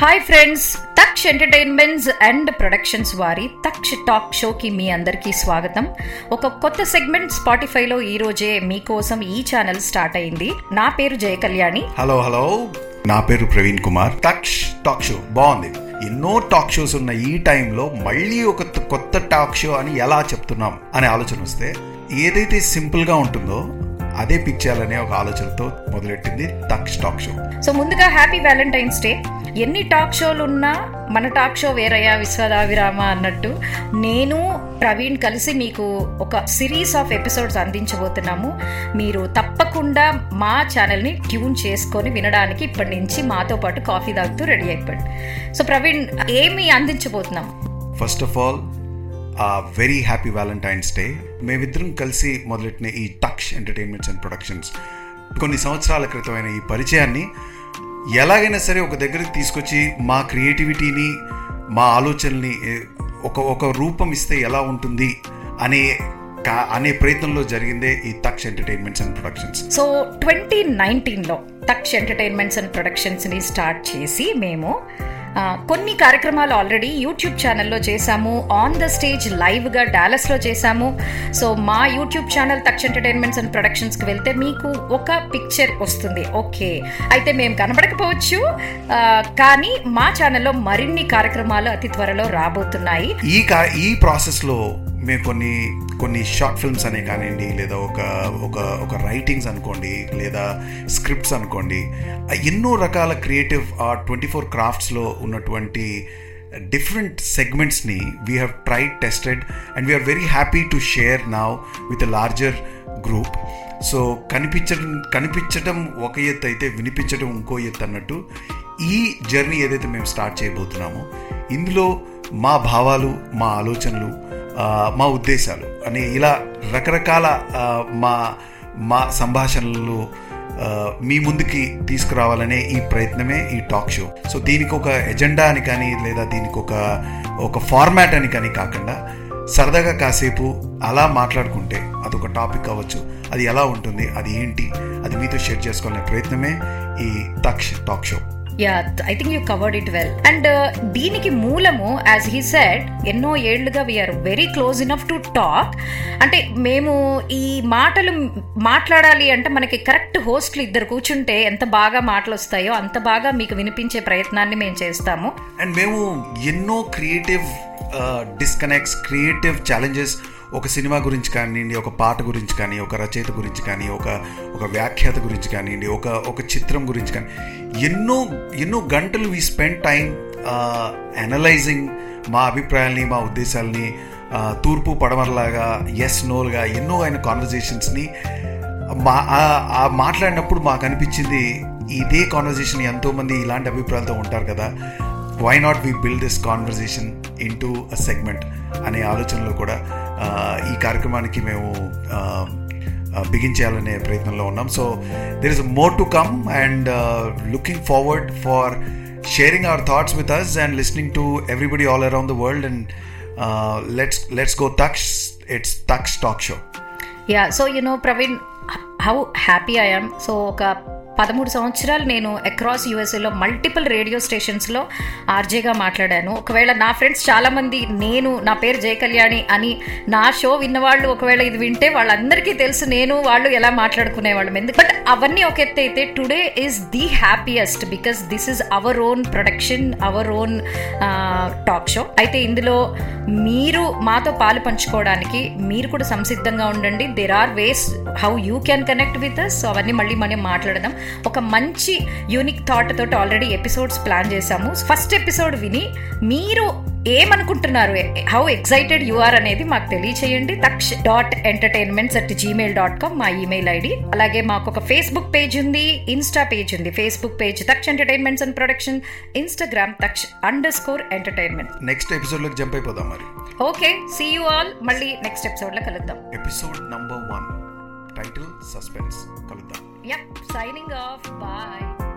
Hi friends Taksh entertainments and productions వారి Taksh talk షోకి మీ అందరికీ స్వాగతం. ఒక కొత్త సెగ్మెంట్ స్పాటిఫైలో ఈ రోజే మీకోసం ఈ ఛానల్ స్టార్ట్ అయింది. నా పేరు జయ కళ్యాణి హలో హలో నా పేరు ప్రవీణ్ కుమార్. తక్ష్ టాక్ షో బాగుంది. ఎన్నో టాక్ షోస్ ఉన్న ఈ టైంలో మళ్ళీ ఒక కొత్త టాక్ షో అని ఎలా చెప్తున్నాం అనే ఆలోచన వస్తే ఏదైతే సింపుల్గా ఉంటుందో అదే పిక్ చేయాలనే ఒక ఆలోచనతో మొదలెట్టింది తక్ష్ టాక్ షో. సో ముందుగా హ్యాపీ వ్యాలంటైన్స్ డే. ఎన్ని టాక్ షోలు ఉన్నా మన టాక్ షో వేరయ్యా విశ్వదావిరామ అన్నట్టు నేను ప్రవీణ్ కలిసి మీకు ఒక సిరీస్ ఆఫ్ ఎపిసోడ్స్ అందించబోతున్నాము. మీరు తప్పకుండా మా ఛానల్ని ట్యూన్ చేసుకొని వినడానికి ఇప్పటి నుంచి మాతో పాటు కాఫీ తాగుతూ రెడీ అయిపోయింది సో ప్రవీణ్ ఏమి అందించబోతున్నాం? First of all very happy Valentine's day మేమిద్దరం కలిసి మొదలెట్టిన ఈ టక్ష్ ఎంటర్టైన్మెంట్స్ అండ్ ప్రొడక్షన్స్ కొన్ని సంవత్సరాల క్రితమైన ఈ పరిచయాన్ని ఎలాగైనా సరే ఒక దగ్గరికి తీసుకొచ్చి మా క్రియేటివిటీని మా ఆలోచనల్ని ఒక ఒక రూపం ఇస్తే ఎలా ఉంటుంది అనే అనే ప్రయత్నంలో జరిగిందే ఈ Taksh entertainments and productions so twenty నైన్టీన్లో తక్ష ఎంటర్టైన్మెంట్స్ అండ్ ప్రొడక్షన్స్ని స్టార్ట్ చేసి మేము కొన్ని కార్యక్రమాలు ఆల్రెడీ యూట్యూబ్ ఛానల్లో చేశాము. ఆన్ ద స్టేజ్ లైవ్గా డాలస్లో చేశాము. సో మా YouTube channel Taksh entertainments and ప్రొడక్షన్స్కి వెళ్తే మీకు ఒక పిక్చర్ వస్తుంది. ఓకే. అయితే మేము కనబడకపోవచ్చు. కానీ మా ఛానల్లో మరిన్ని కార్యక్రమాలు అతి త్వరలో రాబోతున్నాయి. ఈ కా ఈ ప్రాసెస్లో మేము కొన్ని కొన్ని షార్ట్ ఫిల్మ్స్ అనే కానివ్వండి లేదా ఒక ఒక ఒక రైటింగ్స్ అనుకోండి లేదా స్క్రిప్ట్స్ అనుకోండి ఎన్నో రకాల క్రియేటివ్ ట్వంటీ ఫోర్ క్రాఫ్ట్స్లో ఉన్నటువంటి different సెగ్మెంట్స్ని we have tried tested and we're very happy to share now with a larger group so కనిపించడం కనిపించడం ఒక ఎత్తు అయితే వినిపించడం ఇంకో ఎత్తు అన్నట్టు ఈ జర్నీ ఏదైతే మేము స్టార్ట్ చేయబోతున్నామో ఇందులో మా భావాలు మా ఆలోచనలు మా ఉద్దేశాలు. అని ఇలా రకరకాల మా మా సంభాషణలు మీ ముందుకి తీసుకురావాలనే ఈ ప్రయత్నమే ఈ టాక్ షో. సో దీనికి ఒక ఎజెండా అని కానీ లేదా దీనికి ఒక ఒక ఫార్మాట్ అని కానీ కాకుండా సరదాగా కాసేపు అలా మాట్లాడుకుంటే అదొక టాపిక్ కావచ్చు. అది ఎలా ఉంటుంది అది ఏంటి అది మీతో షేర్ చేసుకోవాలనే ప్రయత్నమే ఈ Taksh talk show. Yeah I think you covered it well and దీనికి మూలము యాజ్ హీ సెడ్ ఎన్నో ఏళ్ళుగా we're very close enough to talk అంటే మేము ఈ మాటలు మాట్లాడాలి అంటే మనకి కరెక్ట్ హోస్ట్లు ఇద్దరు కూర్చుంటే ఎంత బాగా మాటలు వస్తాయో అంత బాగా మీకు వినిపించే ప్రయత్నాన్ని మేము చేస్తాము. అండ్ మేము ఎన్నో క్రియేటివ్ డిస్కనెక్ట్స్ క్రియేటివ్ ఛాలెంజెస్ ఒక సినిమా గురించి కానివ్వండి ఒక పాట గురించి కానీ ఒక రచయిత గురించి కానీ ఒక ఒక వ్యాఖ్యాత గురించి కానివ్వండి ఒక ఒక చిత్రం గురించి కానీ ఎన్నో ఎన్నో గంటలు వీ స్పెండ్ టైం అనలైజింగ్ మా అభిప్రాయాల్ని మా ఉద్దేశాలని తూర్పు పడమరలాగా ఎస్ నోలుగా ఎన్నో ఆయన కాన్వర్జేషన్స్ని మా మాట్లాడినప్పుడు మాకు అనిపించింది ఇదే కాన్వర్జేషన్ ఎంతోమంది ఇలాంటి అభిప్రాయాలతో ఉంటారు కదా why not we build this conversation into a segment అనే ఆలోచనలో కూడా ఈ కార్యక్రమానికి మేము ఆ, ఆ, బిగించేయాలనే ప్రయత్నంలో ఉన్నాం. So there is more to come and looking forward for sharing our thoughts with us and listening to everybody all around the world and let's let's go Taksh it's Taksh talk show yeah so you know Praveen how happy I'm so ఒక పదమూడు సంవత్సరాలు నేను across యూఎస్ఏలో multiple radio స్టేషన్స్లో ఆర్జేగా మాట్లాడాను. ఒకవేళ నా ఫ్రెండ్స్ చాలామంది నేను నా పేరు జయ కళ్యాణి అని నా షో విన్నవాళ్ళు ఒకవేళ ఇది వింటే వాళ్ళందరికీ తెలుసు నేను వాళ్ళు ఎలా మాట్లాడుకునేవాళ్ళం. ఎందుకు? బట్ అవన్నీ ఒక ఎత్తు అయితే today is the happiest because this is our own production our own talk show అయితే ఇందులో మీరు మాతో పాలు పంచుకోవడానికి మీరు కూడా సంసిద్ధంగా ఉండండి. There are ways how you can connect with us అవన్నీ మళ్ళీ మనం మాట్లాడదాం. ఒక మంచి యూనిక్ థాట్ తోటి ఆల్రెడీ ఎపిసోడ్స్ ప్లాన్ చేశాము. ఫస్ట్ ఎపిసోడ్ విని మీరు ఏమనుకుంటున్నారు? హౌ ఎక్సైటెడ్ యు ఆర్ అనేది మాకు తెలియచేయండి. Taksh dot entertainments at Gmail dot com మా ఈమెయిల్ ఐడి. అలాగే మాకు ఒక ఫేస్బుక్ పేజ్ ఉంది ఇన్స్టా పేజ్ ఉంది. Facebook page Taksh entertainments and production Instagram Taksh underscore entertainment next ఎపిసోడ్లోకి jump అయిపోదాం మరి. ఓకే సీ యూ ఆల్ మళ్ళీ నెక్స్ట్ ఎపిసోడ్లో కలుద్దాం. Episode number one title suspense కలుద్దాం. Yep, signing off. Bye.